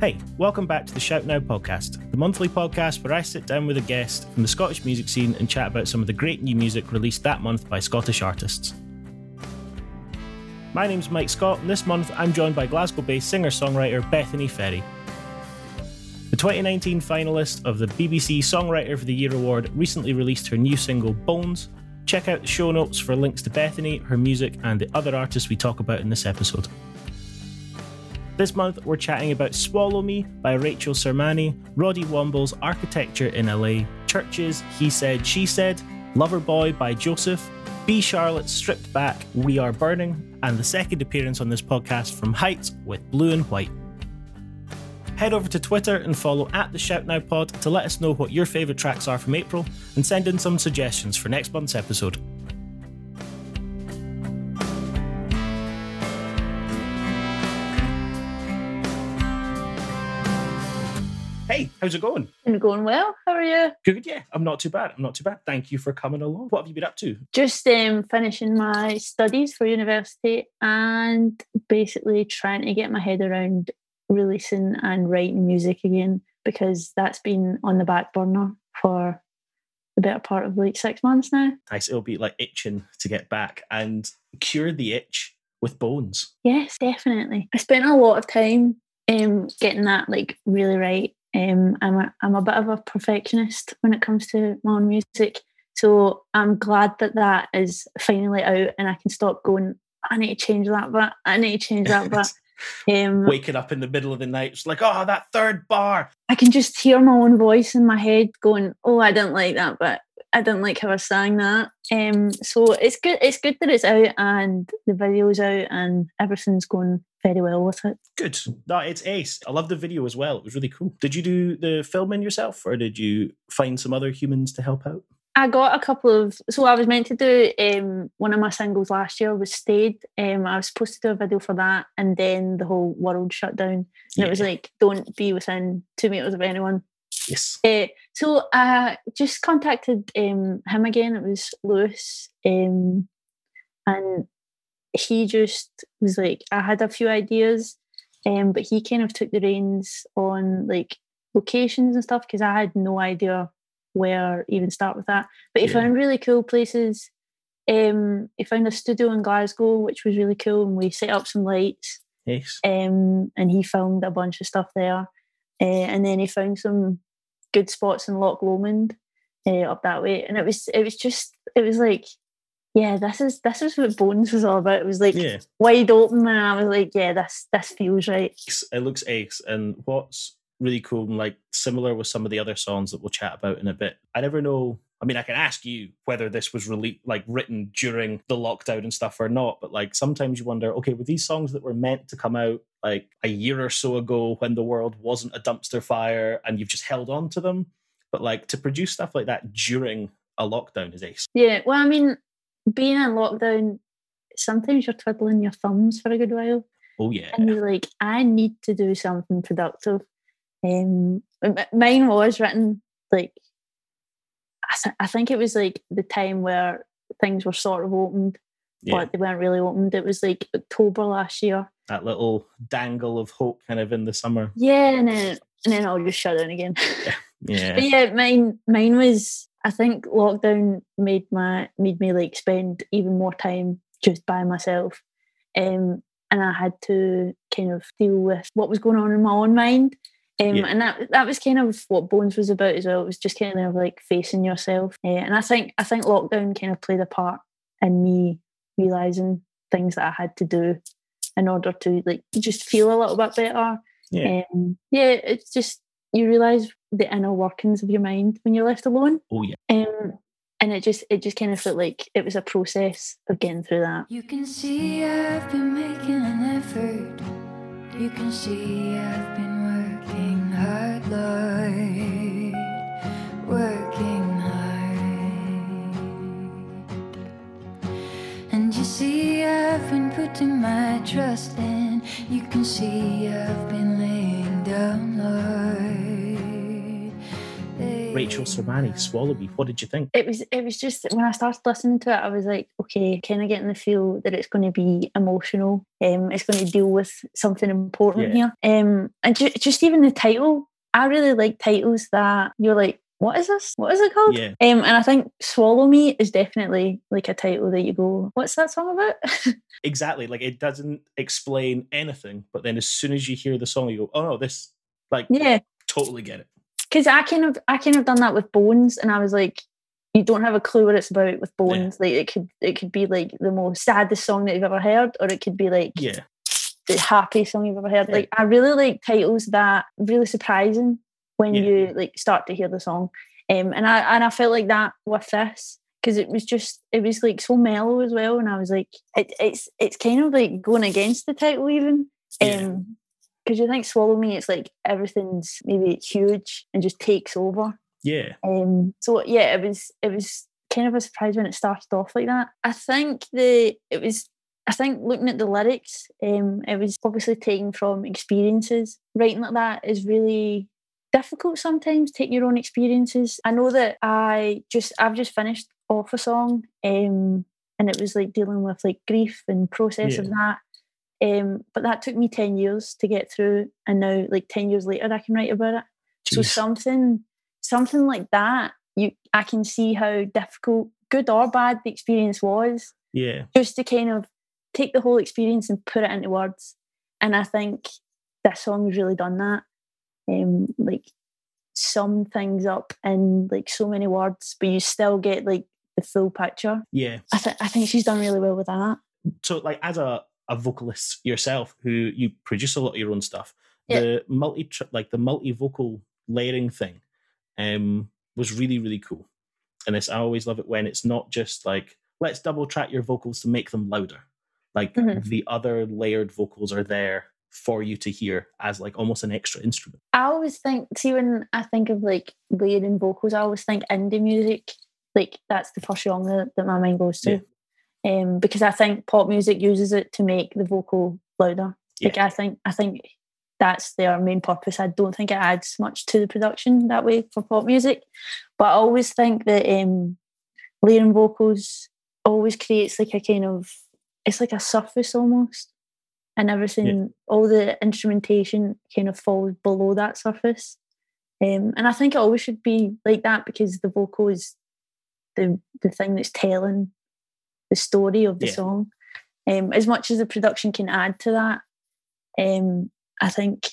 Hey, welcome back to the Shout Now podcast, the monthly podcast where I sit down with a guest from the Scottish music scene and chat about some of the great new music released that month by Scottish artists. My name's Mike Scott, and this month I'm joined by Glasgow based singer songwriter Bethany Ferrie. The 2019 finalist of the BBC Songwriter of the Year award recently released her new single Bones. Check out the show notes for links to Bethany, her music, and the other artists we talk about in this episode. This month, we're chatting about Swallow Me by Rachel Sermanni, Roddy Woomble's Architecture in LA, CHVRCHES, He Said, She Said, Lover Boy by Joesef, Be Charlotte's Stripped Back, We Are Burning, and the second appearance on this podcast from HYYTS with Blue and White. Head over to Twitter and follow at the Shout Now Pod to let us know what your favourite tracks are from April and send in some suggestions for next month's episode. Hey, how's it going? And going well. How are you? Good, yeah. I'm not too bad. I'm not too bad. Thank you for coming along. What have you been up to? Just um, finishing my studies for university and basically trying to get my head around releasing and writing music again because that's been on the back burner for the better part of like six months now. Nice. It'll be like itching to get back and cure the itch with bones. Yes, definitely. I spent a lot of time um, getting that like really right um, I'm a, I'm a bit of a perfectionist when it comes to my own music, so I'm glad that that is finally out and I can stop going. I need to change that, but I need to change that, but. Um, Waking up in the middle of the night, it's like, oh, that third bar. I can just hear my own voice in my head going, "Oh, I didn't like that, but I didn't like how I sang that." Um, so it's good. It's good that it's out and the video's out and everything's going very well with it. Good. No, it's ace. I love the video as well. It was really cool. Did you do the filming yourself or did you find some other humans to help out? I got a couple of so I was meant to do um, one of my singles last year was Stayed. Um, I was supposed to do a video for that and then the whole world shut down. And yeah. it was like, don't be within two meters of anyone. Yes. Uh, so I just contacted um, him again. It was Lewis. Um, and he just was like, I had a few ideas, um, but he kind of took the reins on like locations and stuff because I had no idea where even start with that. But he yeah. found really cool places. Um, he found a studio in Glasgow, which was really cool, and we set up some lights. Yes. Um, and he filmed a bunch of stuff there. Uh, and then he found some good spots in Loch Lomond uh, up that way. And it was it was just it was like yeah, this is this is what Bones was all about. It was like yeah. wide open, and I was like, yeah, this this feels right. It looks ace, and what's really cool and like similar with some of the other songs that we'll chat about in a bit. I never know. I mean, I can ask you whether this was really like written during the lockdown and stuff or not, but like sometimes you wonder, okay, were these songs that were meant to come out like a year or so ago when the world wasn't a dumpster fire and you've just held on to them? But like to produce stuff like that during a lockdown is ace. Yeah, well, I mean, being in lockdown, sometimes you're twiddling your thumbs for a good while. Oh yeah. And you're like, I need to do something productive. Um, mine was written like, I, th- I think it was like the time where things were sort of opened, yeah. but they weren't really opened. It was like October last year. That little dangle of hope, kind of in the summer. Yeah, and then and then I'll just shut down again. Yeah. Yeah. but yeah, mine mine was I think lockdown made my made me like spend even more time just by myself, um, and I had to kind of deal with what was going on in my own mind. Um, yeah. And that that was kind of what Bones was about as well. It was just kind of like facing yourself, uh, and I think I think lockdown kind of played a part in me realizing things that I had to do in order to like just feel a little bit better. Yeah, um, yeah. It's just you realize the inner workings of your mind when you're left alone. Oh yeah. Um, and it just it just kind of felt like it was a process of getting through that. You can see I've been making an effort. You can see I've been working hard, Lord, working hard. And you see I've been putting my trust in. You can see I've been laying down, Lord. Rachel Swallow Me. What did you think? it was it was just when I started listening to it, I was like, okay, kind of getting the feel that it's going to be emotional. Um, it's going to deal with something important here. Um, and ju- just even the title, I really like titles that you're like, what is this? What is it called? Yeah. Um, and I think Swallow Me is definitely like a title that you go, what's that song about? Exactly. Like it doesn't explain anything, but then as soon as you hear the song, you go, oh no, this, like, yeah, totally get it. Because I kind of I kind of done that with Bones, and I was like, you don't have a clue what it's about with Bones. Like it could it could be like the most saddest song that you've ever heard, or it could be like Yeah. the happiest song you've ever heard. Yeah. Like I really like titles that really surprising when Yeah. you like start to hear the song. Um, and I and I felt like that with this because it was just it was like so mellow as well, and I was like, it, it's it's kind of like going against the title even. Yeah. Um, because you think swallow me, it's like everything's maybe huge and just takes over. Yeah. Um, so yeah, it was it was kind of a surprise when it started off like that. I think the it was I think looking at the lyrics, um, it was obviously taken from experiences. Writing like that is really difficult sometimes, taking your own experiences. I know that I just I've just finished off a song, um, and it was like dealing with like grief and process of that. Um, but that took me 10 years to get through and now like 10 years later I can write about it. So something something like that, you I can see how difficult, good or bad, the experience was. Yeah. Just to kind of take the whole experience and put it into words. And I think this song has really done that. Um, like sum things up in like so many words, but you still get like the full picture. Yeah. I think I think she's done really well with that. So, like, as a, a vocalist yourself, who you produce a lot of your own stuff, Yeah. the multi, like the multi vocal layering thing, um, was really really cool. And this, I always love it when it's not just like let's double track your vocals to make them louder. Like Mhm. the other layered vocals are there for you to hear as like almost an extra instrument. I always think, see, when I think of like layering vocals, I always think indie music. Like that's the first genre that my mind goes to, um, because I think pop music uses it to make the vocal louder. Like I think, I think that's their main purpose. I don't think it adds much to the production that way for pop music, but I always think that um, layering vocals always creates like a kind of, it's like a surface almost and everything, all the instrumentation kind of falls below that surface. Um, and I think it always should be like that because the vocal is the the thing that's telling the story of the Yeah. song. Um, as much as the production can add to that, um, I think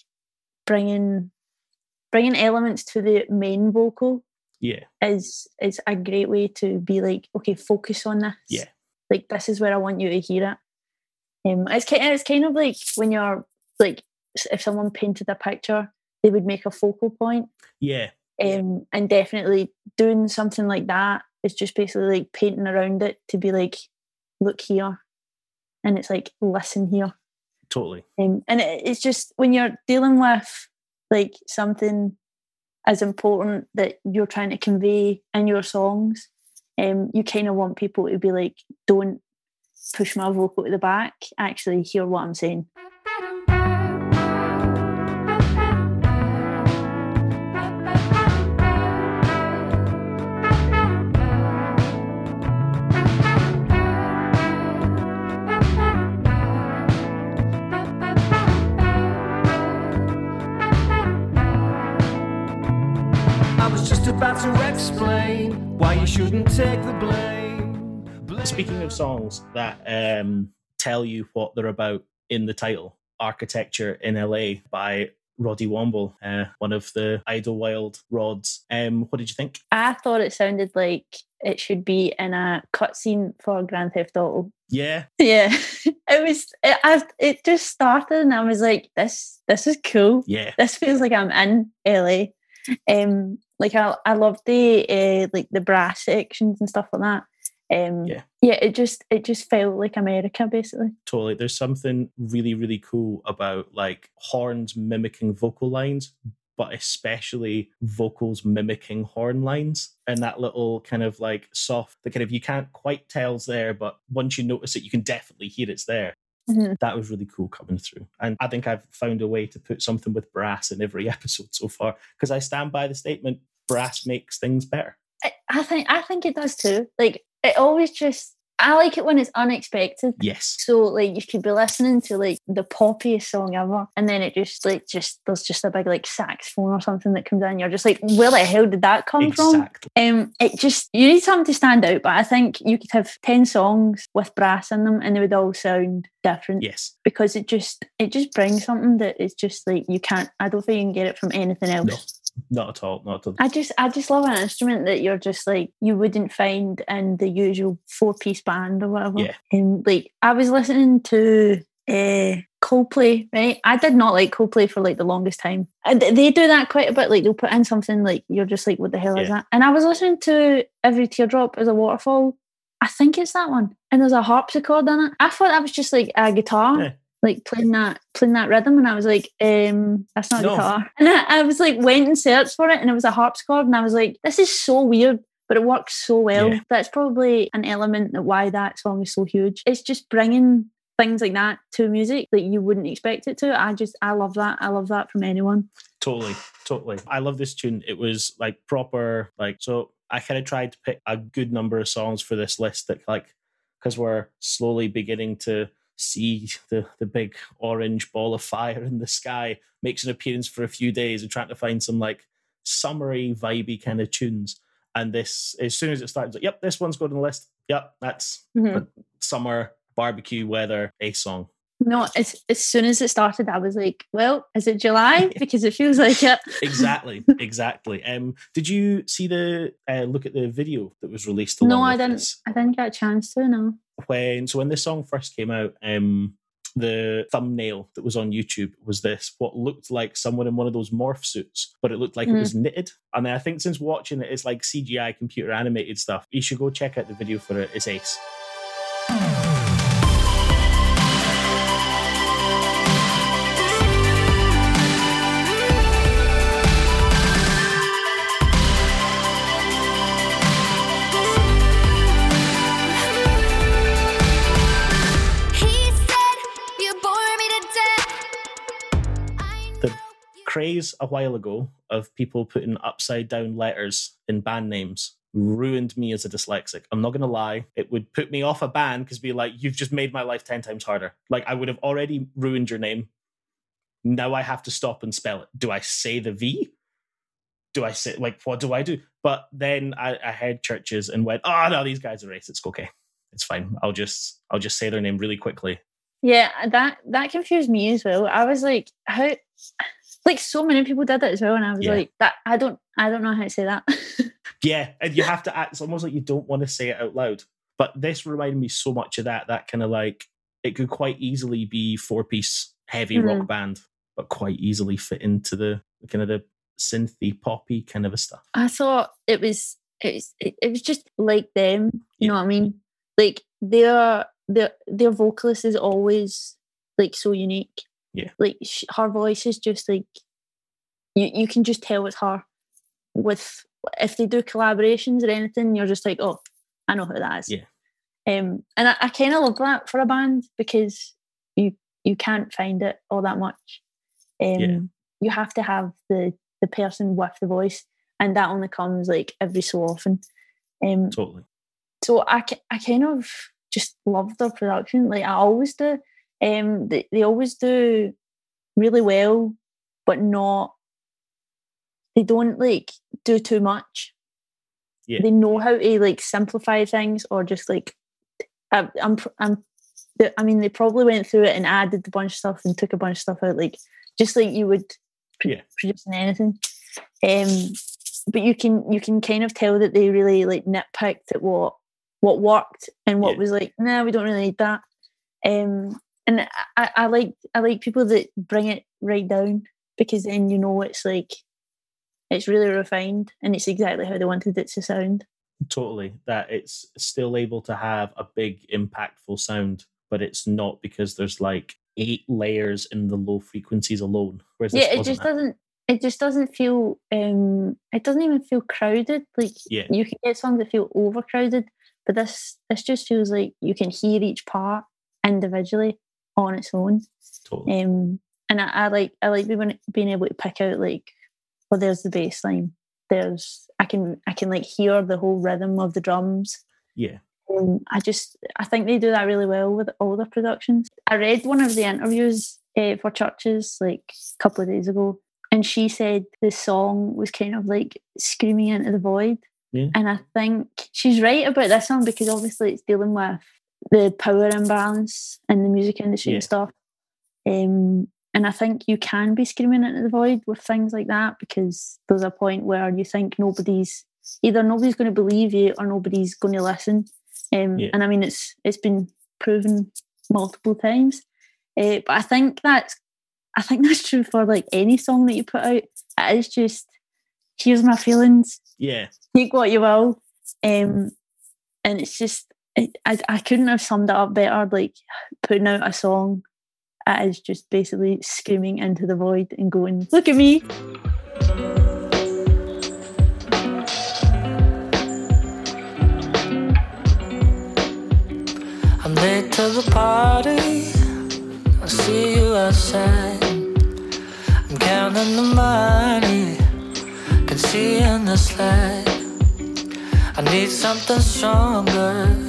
bringing bringing elements to the main vocal Yeah. is is a great way to be like, okay, focus on this. Yeah. Like this is where I want you to hear it. Um, it's kind it's kind of like when you're like if someone painted a picture, they would make a focal point. Yeah. Um, and definitely doing something like that is just basically like painting around it to be like, look here, and it's like listen here. Totally. Um, and it, it's just when you're dealing with like something as important that you're trying to convey in your songs, um, you kind of want people to be like, don't push my vocal to the back. Actually, hear what I'm saying. Was just about to explain why you shouldn't take the blame. Blame- Speaking of songs that um, tell you what they're about in the title, Architecture in LA by Roddy Woomble, uh, one of the Idlewild Rods. Um, what did you think? I thought it sounded like it should be in a cutscene for Grand Theft Auto. Yeah, Yeah, it was. It, I, it just started, and I was like, "This, this is cool. yeah, This feels like I'm in LA." Um, like I, I love the uh, like the brass sections and stuff like that. Um, Yeah. yeah. It just, it just felt like America, basically. totally. There's something really, really cool about like horns mimicking vocal lines, but especially vocals mimicking horn lines and that little kind of like soft, the kind of you can't quite tell's there, but once you notice it, you can definitely hear it's there. Mhm. That was really cool coming through. And I think I've found a way to put something with brass in every episode so far because I stand by the statement brass makes things better. I, I think I think it does too. Like it always just I like it when it's unexpected. Yes. So like you could be listening to like the poppiest song ever, and then it just like just there's just a big like saxophone or something that comes in. You're just like, where the hell did that come from? Exactly. Um, it just you need something to stand out. But I think you could have ten songs with brass in them, and they would all sound different Yes. because it just it just brings something that is just like you can't. I don't think you can get it from anything else. No. Not at all. Not at all. I just I just love an instrument that you're just like you wouldn't find in the usual four piece band or whatever. Yeah. And like I was listening to uh Coldplay, right? I did not like Coldplay for like the longest time. And they do that quite a bit. Like they'll put in something like you're just like, what the hell is that? And I was listening to Every Teardrop is a Waterfall. I think it's that one. And there's a harpsichord in it. I thought that was just like a guitar. Yeah. Like playing that playing that rhythm, and I was like, um, that's not a No. guitar. And I, I was like, went and searched for it, and it was a harpsichord, and I was like, this is so weird, but it works so well. Yeah. That's probably an element that why that song is so huge. It's just bringing things like that to music that you wouldn't expect it to. I just I love that. I love that from anyone. Totally, totally. I love this tune. It was like proper, like so. I kind of tried to pick a good number of songs for this list that, like, because we're slowly beginning to see the the big orange ball of fire in the sky makes an appearance for a few days and trying to find some like summery, vibey kind of tunes. And this, as soon as it started, like, yep, this one's going on the list. Yep, that's Mhm. summer barbecue weather a song. No, as as soon as it started, I was like, well, is it July? Because it feels like it. exactly exactly um did you see the uh, look at the video that was released No, I didn't. this? I didn't get a chance to. No. When so when this song first came out um the thumbnail that was on youtube was this what looked like someone in one of those morph suits but it looked like it Mhm. was knitted. And then i think since watching it it's like cgi computer animated stuff. You should go check out the video for it. It's ace craze a while ago of people putting upside down letters in band names ruined me as a dyslexic. I'm not gonna lie, it would put me off a band because be like, you've just made my life ten times harder. Like I would have already ruined your name. Now I have to stop and spell it. Do I say the V? Do I say like what do I do? But then I, I heard CHVRCHES and went, oh no, these guys are racist. Okay. It's fine. I'll just I'll just say their name really quickly. Yeah, that that confused me as well. I was like, how? Like so many people did it as well, and I was Yeah. like, that I don't I don't know how to say that. Yeah, and you have to act. It's almost like you don't want to say it out loud. But this reminded me so much of that. That kind of like it could quite easily be four piece heavy rock mm-hmm. band, but quite easily fit into the kind of the synthy poppy kind of a stuff. I thought it was it was it, it was just like them. You Yeah. know what I mean? Like their their their vocalist is always like so unique. Yeah. Like sh- her voice is just like you you can just tell it's her. With if they do collaborations or anything, you're just like, oh, I know who that is. Yeah. Um, and I, I kind of love that for a band because you you can't find it all that much. Um, Yeah. You have to have the the person with the voice, and that only comes like every so often. Um, Totally. so I, I kind of just love their production. Like I always do. Um, they, they always do really well, but not. They don't like do too much. Yeah. They know how to like simplify things, or just like. I, I'm I'm. I mean, they probably went through it and added a bunch of stuff and took a bunch of stuff out, like just like you would pr- Yeah. producing anything. Um, but you can you can kind of tell that they really like nitpicked at what what worked and what Yeah. was like no we don't really need that um and I- I, like i like people that bring it right down because then you know it's like it's really refined and it's exactly how they wanted it to sound Totally. That it's still able to have a big impactful sound, but it's not because there's like eight layers in the low frequencies alone. Whereas yeah it just doesn't it just doesn't feel um it doesn't even feel crowded like Yeah. you can get songs that feel overcrowded but this this just feels like you can hear each part individually on its own Totally. um and I, I like I like being being able to pick out like well there's the bass line there's I can I can like hear the whole rhythm of the drums. Yeah. Um, I just I think they do that really well with all their productions. I read one of the interviews uh, for CHVRCHES like a couple of days ago, and she said the song was kind of like screaming into the void. Yeah. And I think she's right about this one because obviously it's dealing with the power imbalance in the music industry Yeah. and stuff. Um, and I think you can be screaming into the void with things like that because there's a point where you think nobody's either nobody's going to believe you or nobody's going to listen. Um, Yeah. And I mean, it's it's been proven multiple times. Uh, but I think that's I think that's true for like any song that you put out. It is just here's my feelings, Yeah. take what you will, um, and it's just I I couldn't have summed it up better. Like putting out a song, it is just basically screaming into the void and going, "Look at me." I'm late to the party. I'll see you outside. I'm counting the money. Can see in the slide. I need something stronger.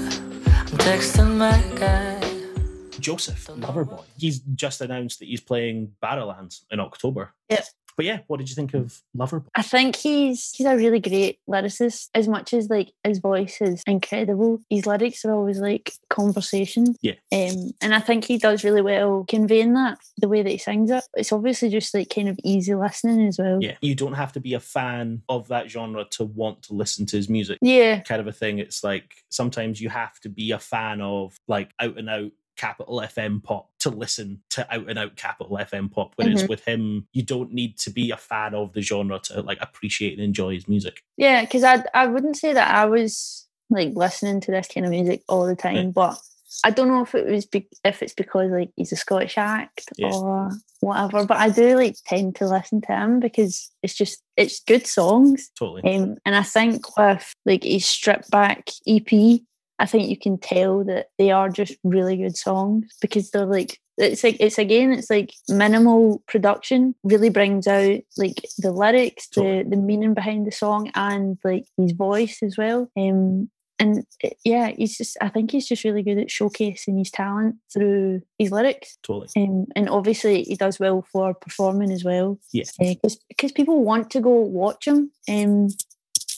Joesef, Loverboy. He's just announced that he's playing Barrowlands in October. Yep. But yeah, what did you think of Loverboy? I think he's he's a really great lyricist. As much as like his voice is incredible, his lyrics are always like conversation. Yeah. Um, and I think he does really well conveying that the way that he sings it. It's obviously just like kind of easy listening as well. Yeah. You don't have to be a fan of that genre to want to listen to his music. Yeah. Kind of a thing. It's like sometimes you have to be a fan of like out and out capital FM pop to listen to out and out capital FM pop. Whereas Mhm. with him, you don't need to be a fan of the genre to like appreciate and enjoy his music. Yeah, because I I wouldn't say that I was like listening to this kind of music all the time, Yeah. but I don't know if it was be- if it's because like he's a Scottish act Yeah. or whatever. But I do like tend to listen to him because it's just it's good songs. Totally. Um, and I think with like his stripped back EP, I think you can tell that they are just really good songs because they're like it's like it's again it's like minimal production really brings out like the lyrics, the the meaning behind the song, and like his voice as well. Um, and uh, yeah, he's just I think he's just really good at showcasing his talent through his lyrics. Totally. Um, and obviously he does well for performing as well. Yeah. Because because people want to go watch him. Um,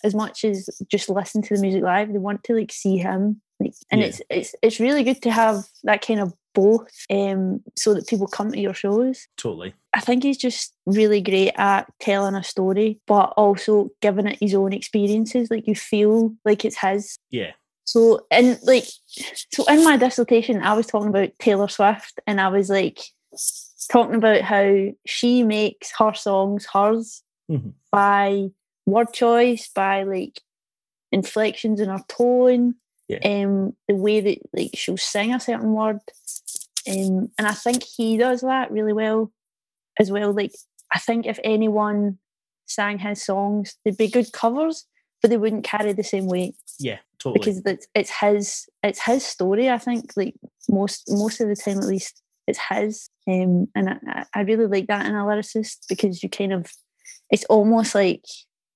as much as just listen to the music live, they want to like see him. Like, and Yeah. it's it's it's really good to have that kind of both, um, so that people come to your shows. Totally. I think he's just really great at telling a story, but also giving it his own experiences. Like you feel like it's his. Yeah. So and like so in my dissertation I was talking about Taylor Swift and I was like talking about how she makes her songs hers Mhm. by word choice, by like inflections in her tone, Yeah. um, the way that like she'll sing a certain word. Um, and I think he does that really well as well. Like I think if anyone sang his songs, they'd be good covers, but they wouldn't carry the same weight Yeah. Totally. because it's it's his it's his story. I think like most most of the time at least it's his, um, and I, I- I really like that in a lyricist because you kind of it's almost like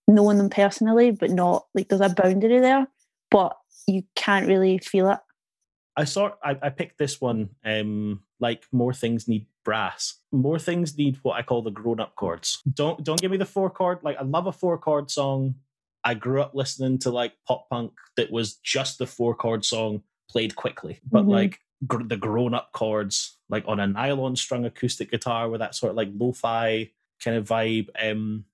knowing them personally, but not like there's a boundary there, but you can't really feel it. I sort I, I picked this one um like more things need brass. More things need what I call the grown up chords. Don't don't give me the four chord. Like I love a four chord song. I grew up listening to like pop punk that was just the four chord song played quickly. But Mhm. like gr- the grown up chords like on a nylon strung acoustic guitar with that sort of like lo-fi kind of vibe um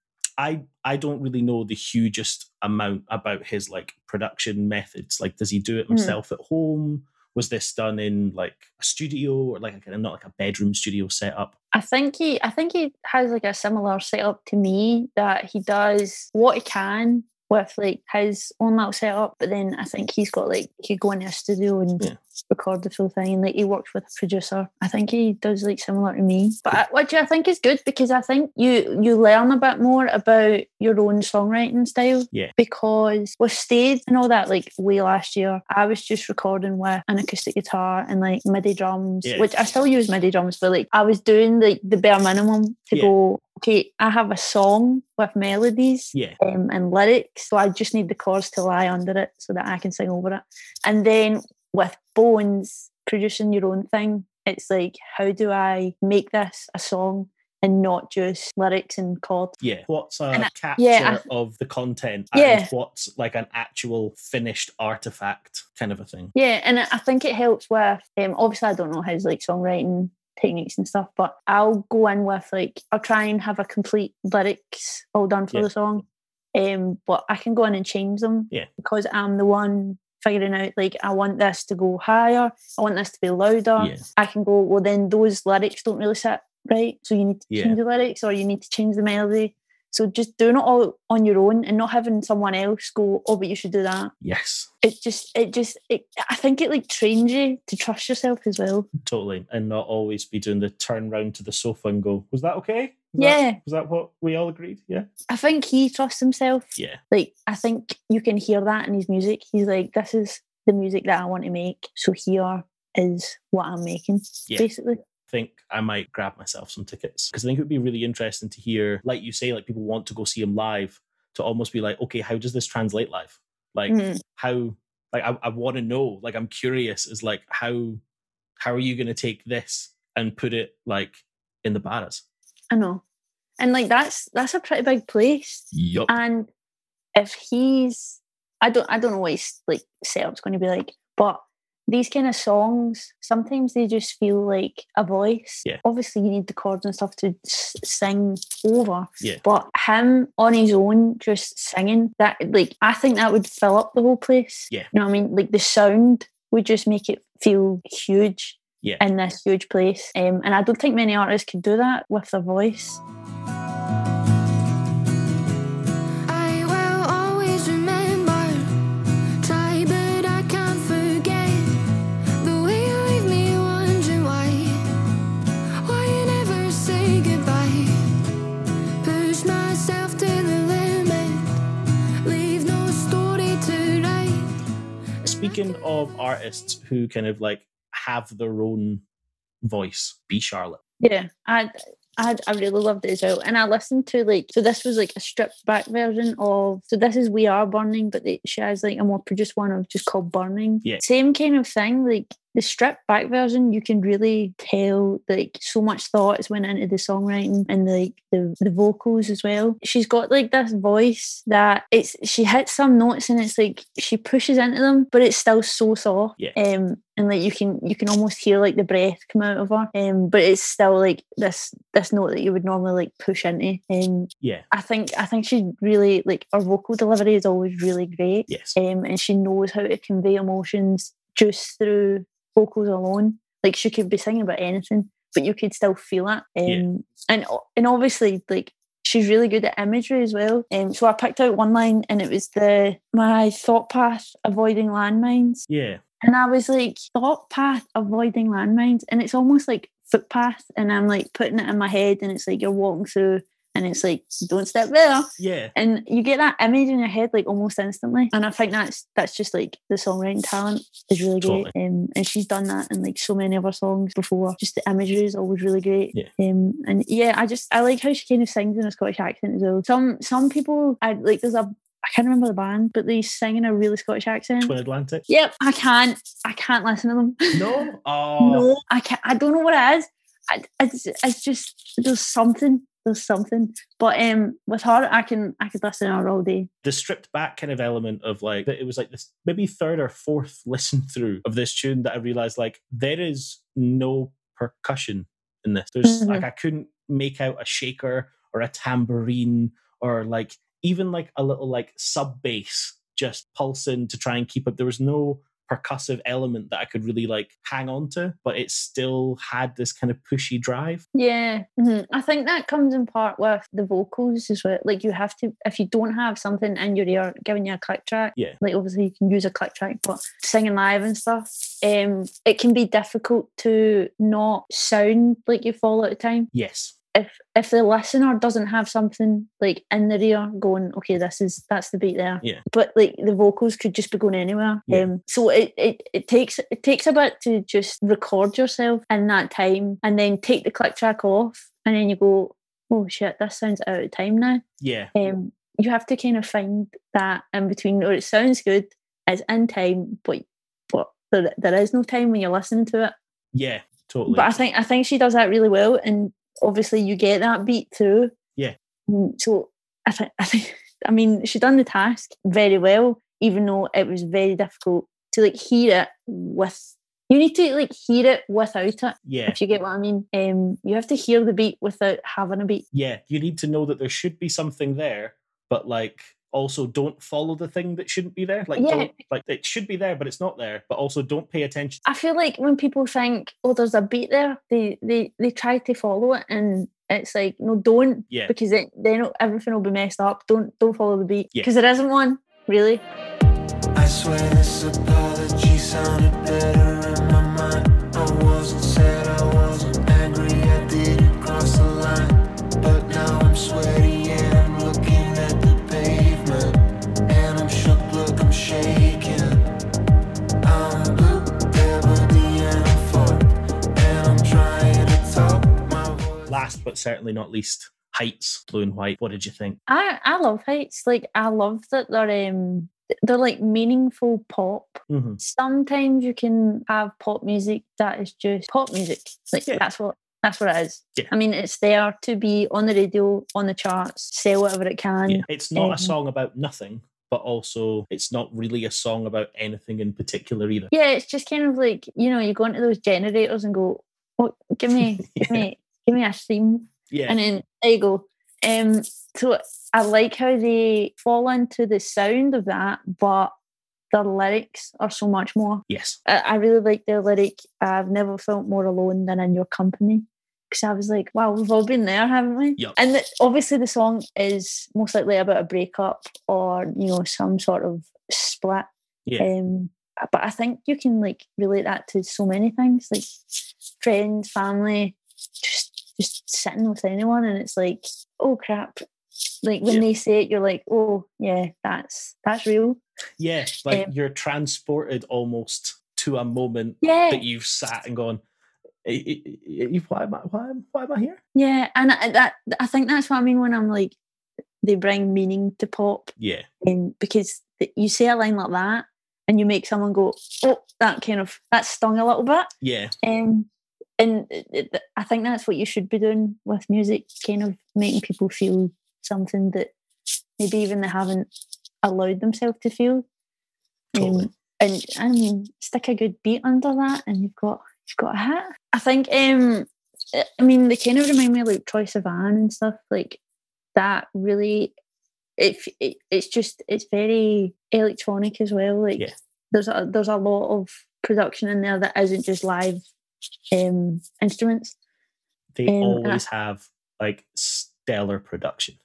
I I don't really know the hugest amount about his like production methods. Like, does he do it Mhm. himself at home? Was this done in like a studio or like a, not like a bedroom studio setup? I think he I think he has like a similar setup to me that he does what he can with like his own little setup, but then I think he's got like he could go into a studio and Yeah. record the full thing. And like he works with a producer. I think he does like similar to me, but I, which I think is good because I think you you learn a bit more about your own songwriting style. Yeah. Because with Stayed and all that, like way last year, I was just recording with an acoustic guitar and like MIDI drums, Yeah. which I still use MIDI drums, but like I was doing like the bare minimum to Yeah. go okay, I have a song with melodies Yeah. um, and lyrics, so I just need the chords to lie under it so that I can sing over it. And then with Bones, producing your own thing, it's like, how do I make this a song and not just lyrics and chords? Yeah. What's a capture yeah, of the content Yeah. and what's like an actual finished artifact kind of a thing? Yeah, and I I think it helps with um obviously I don't know his like songwriting techniques and stuff, but I'll go in with like I'll try and have a complete lyrics all done for Yeah. the song. Um but I can go in and change them Yeah. because I'm the one figuring out like I want this to go higher, I want this to be louder. Yeah. I can go, well then those lyrics don't really sit right. So you need to Yeah. change the lyrics or you need to change the melody. So just doing it all on your own and not having someone else go, oh, but you should do that Yes. it just it just it, i think it like trains you to trust yourself as well Totally. And not always be doing the turn round to the sofa and go, was that okay? Was Yeah. That, was that what we all agreed? Yeah. i think he trusts himself Yeah. like i think you can hear that in his music he's like this is the music that i want to make so here is what i'm making Yeah. basically think I might grab myself some tickets because I think it would be really interesting to hear, like you say, like people want to go see him live to almost be like, okay, how does this translate live? Like Mhm. how, like I, I want to know, like I'm curious, is like how, how are you going to take this and put it like in the bars? i know and like that's that's a pretty big place Yup. and if he's i don't i don't know what his like setup's going to be like but these kind of songs sometimes they just feel like a voice Yeah. obviously you need the chords and stuff to s- sing over Yeah. but him on his own just singing that like i think that would fill up the whole place Yeah. you know what i mean like the sound would just make it feel huge Yeah. in this huge place um, and i don't think many artists could do that with their voice Of artists who kind of like have their own voice, Be Charlotte. Yeah, I I I really loved it as well, and I listened to like so this was like a stripped back version of so this is We Are Burning, but they, she has like a more produced one of just called Burning. Yeah. same kind of thing. Like the stripped back version, you can really tell like so much thoughts went into the songwriting and like the the vocals as well. She's got like this voice that it's she hits some notes and it's like she pushes into them, but it's still so soft. Yeah. Um, and like you can you can almost hear like the breath come out of her. Um, but it's still like this this note that you would normally like push into. Um, Yeah. I think I think she really like her vocal delivery is always really great. Yes. Um, and she knows how to convey emotions just through vocals alone. Like she could be singing about anything, but you could still feel it. Um, Yeah. and and obviously like she's really good at imagery as well. Um, so I picked out one line and it was the my thought path avoiding landmines. Yeah. And I was like, thought path avoiding landmines. And it's almost like footpath. And I'm like putting it in my head and it's like you're walking through and it's like, don't step there. Yeah. And you get that image in your head like almost instantly. And I think that's that's just like the songwriting talent is really great. Um, and she's done that in like so many of her songs before. Just the imagery is always really great. Yeah. Um, and yeah, I just I like how she kind of sings in a Scottish accent as well. Some some people I like there's a I can't remember the band, but they sing in a really Scottish accent. Twin Atlantic. Yep, I can't. I can't listen to them. No. Oh. No, I can't. I don't know what it is. I, it's, it's just there's something. There's something. But um, with her, I can I could listen to her all day. the stripped back kind of element of like that it was like this maybe third or fourth listen through of this tune that I realized like there is no percussion in this. There's Mhm. like I couldn't make out a shaker or a tambourine or like even like a little like sub bass just pulsing to try and keep up. There was no percussive element that I could really like hang on to, but it still had this kind of pushy drive. Yeah, mhm. I think that comes in part with the vocals as well. Like you have to, if you don't have something in your ear giving you a click track, Yeah. like obviously you can use a click track, but singing live and stuff, um, it can be difficult to not sound like you fall out of time. Yes. If if the listener doesn't have something like in their ear going, okay, this is that's the beat there. Yeah. But like the vocals could just be going anywhere. Yeah. Um so it, it it takes it takes a bit to just record yourself in that time and then take the click track off and then you go, oh shit, this sounds out of time now. Yeah. Um, you have to kind of find that in between, or it sounds good, it's in time, but but there, there is no time when you're listening to it. Yeah. Totally. But I think I think she does that really well, and obviously you get that beat too. Yeah. Mm, So I think I think I mean she done the task very well, even though it was very difficult to like hear it with. You need to like hear it without it, yeah. if you get what I mean. Um, you have to hear the beat without having a beat. Yeah. You need to know that there should be something there, but like also don't follow the thing that shouldn't be there. Like Yeah. don't like it should be there, but it's not there. But also don't pay attention. I feel like when people think, "Oh, there's a beat there," they they they try to follow it, and it's like, no, don't, Yeah. because then then everything will be messed up. Don't don't follow the beat Yeah. because there isn't one really. I swear this apology sounded better Last but certainly not least, HYYTS, Blue and White. What did you think? I I love HYYTS. Like I love that they're um they're like meaningful pop. hmm Sometimes you can have pop music that is just pop music. Like Yeah. that's what that's what it is. Yeah. I mean, it's there to be on the radio, on the charts, sell whatever it can. Yeah. It's not um, a song about nothing, but also it's not really a song about anything in particular either. Yeah, it's just kind of like you know, you go into those generators and go, "Oh, give me, give me, give me a stream," Yeah. and then there you go. Um, so I like how they fall into the sound of that, but the lyrics are so much more. yes. I, I really like the lyric. I've never felt more alone than in your company. Because I was like, wow, we've all been there, haven't we? Yup. And the, obviously, the song is most likely about a breakup or you know some sort of split. Yeah. Um, but I think you can like relate that to so many things, like friends, family, just sitting with anyone, and it's like, oh crap! Like when Yeah. they say it, you're like, oh yeah, that's that's real. Yeah. Like um, you're transported almost to a moment Yeah, that you've sat and gone, "Eh, eh, eh, eh, why am I, why, am- why am I here? yeah, and I, that I think that's what I mean when I'm like, they bring meaning to pop, Yeah. um, because th- you say a line like that, and you make someone go, oh, that kind of that stung a little bit. Yeah. Um, and I think that's what you should be doing with music, kind of making people feel something that maybe even they haven't allowed themselves to feel. Totally. Um, and I mean, stick a good beat under that, and you've got you've got a hit. I think. Um, I- I mean, they kind of remind me of like Troye Sivan and stuff like that. Really, it, it it's just it's very electronic as well. Like Yeah. there's a there's a lot of production in there that isn't just live um instruments. They Um, and I- always have like stellar production.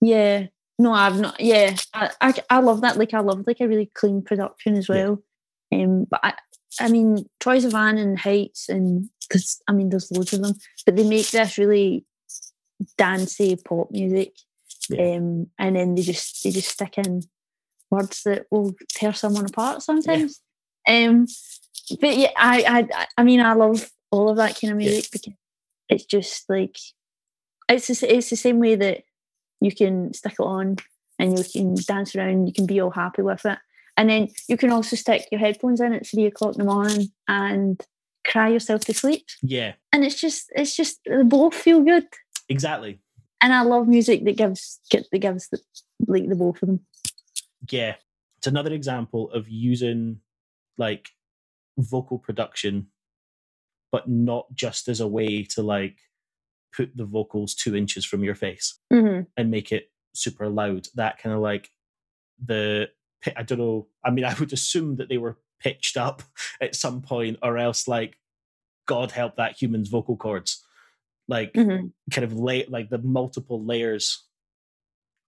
Yeah. No, I've not. Yeah, I, I, I love that. Like, I love like a really clean production as Yeah. well. Um, but I, I mean, Troye Sivan and HYYTS, and because I mean, there's loads of them, but they make this really dancey pop music. Yeah. Um, and then they just they just stick in words that will tear someone apart sometimes. Um, but yeah, I, I, I mean, I love all of that kind of Yeah. music because it's just like it's the, it's the same way that you can stick it on and you can dance around, you can be all happy with it. And then you can also stick your headphones in at three o'clock in the morning and cry yourself to sleep. Yeah. And it's just it's just they both feel good. Exactly. And I love music that gives that gives the like the both of them. Yeah. It's another example of using like vocal production, but not just as a way to like put the vocals two inches from your face hmm and make it super loud. That kind of like the I don't know. I mean, I would assume that they were pitched up at some point, or else like God help that human's vocal cords, like hmm kind of lay like the multiple layers.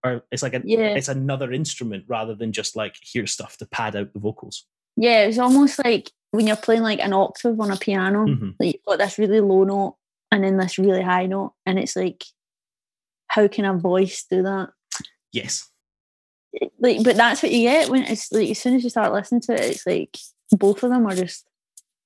Or it's like an Yeah. it's another instrument rather than just like hear stuff to pad out the vocals. Yeah, it's almost like when you're playing like an octave on a piano, Mhm. like you've got this really low note and then this really high note, and it's like, how can a voice do that? Yes, Like, but that's what you get when it's like as soon as you start listening to it, it's like both of them are just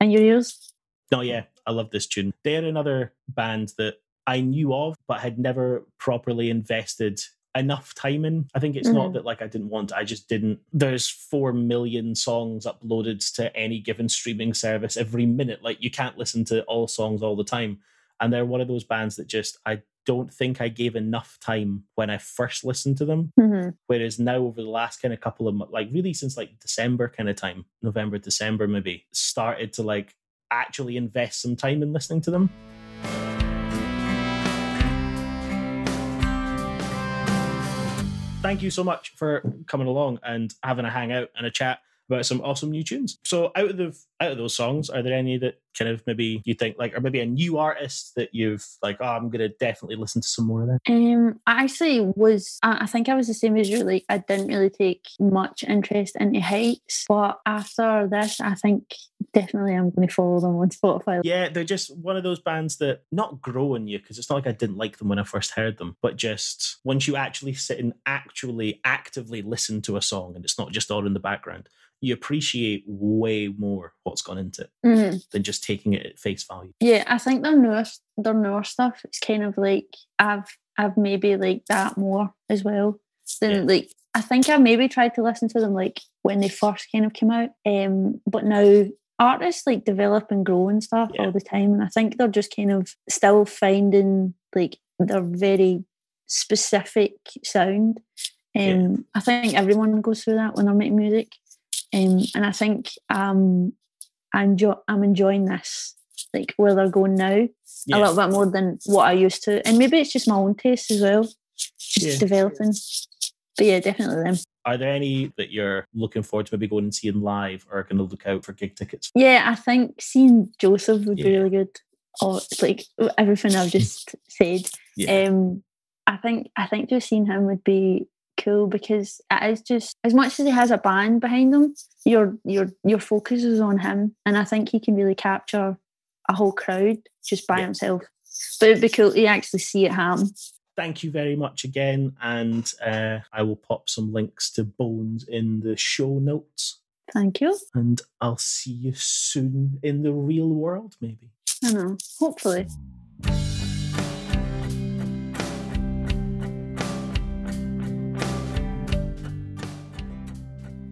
in your ears. no, yeah, I love this tune. They're another band that I knew of, but had never properly invested enough time in. I think it's not Mhm. that like I didn't want, I just didn't. There's four million songs uploaded to any given streaming service every minute. Like you can't listen to all songs all the time. And they're one of those bands that just I don't think I gave enough time when I first listened to them. hmm Whereas now over the last kind of couple of like really since like December kind of time, November, December maybe, started to like actually invest some time in listening to them. Thank you so much for coming along and having a hangout and a chat about some awesome new tunes. So out of the out of those songs, are there any that kind of maybe you think like or maybe a new artist that you've like, oh I'm gonna definitely listen to some more of that? Um, I actually was. I think I was the same as you. Like, I didn't really take much interest into HYYTS, but after this, I think definitely I'm going to follow them on Spotify. Yeah, they're just one of those bands that not grow on you because it's not like I didn't like them when I first heard them, but just once you actually sit and actually actively listen to a song and it's not just all in the background, you appreciate way more what's gone into it Mhm. than just taking it at face value. Yeah, I think their newer their newer stuff. It's kind of like I've I've maybe liked that more as well than Yeah. like I think I maybe tried to listen to them like when they first kind of came out. Um, but now artists like develop and grow and stuff Yeah. all the time, and I think they're just kind of still finding like their very specific sound. Um, Yeah. I think everyone goes through that when they're making music. Um, and I think um, I'm, enjoy- I'm enjoying this, like where they're going now, Yeah. a little bit more than what I used to. And maybe it's just my own taste as well, just developing. But yeah, definitely them. Are there any that you're looking forward to maybe going and seeing live or going to look out for gig tickets? Yeah, I think seeing Joesef would be really good. Or it's like everything I've just said. Yeah. Um, I think I think just seeing him would be cool because it is just as much as he has a band behind him, your your your focus is on him, and I think he can really capture a whole crowd just by Yeah. himself. But it'd be cool to actually see it happen. Thank you very much again. And uh, I will pop some links to Bones in the show notes. Thank you. And I'll see you soon in the real world, maybe. I know. Hopefully.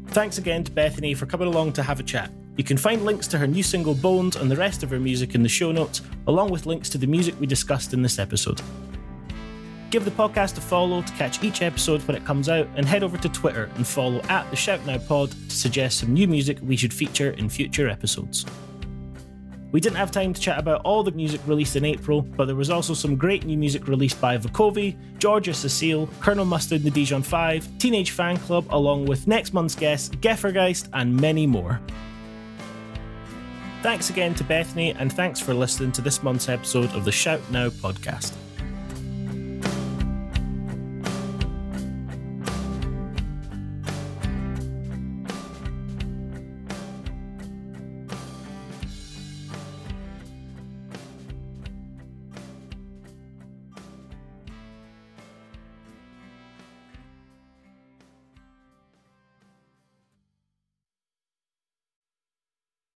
Thanks again to Bethany for coming along to have a chat. You can find links to her new single Bones and the rest of her music in the show notes, along with links to the music we discussed in this episode. Give the podcast a follow to catch each episode when it comes out, and head over to Twitter and follow at the Shout Now Pod to suggest some new music we should feature in future episodes. We didn't have time to chat about all the music released in April, but there was also some great new music released by Vukovi, Georgia Cecile, Colonel Mustard and the Dijon 5, Teenage Fanclub, along with next month's guest, Geffergeist, and many more. Thanks again to Bethany, and thanks for listening to this month's episode of the Shout Now podcast.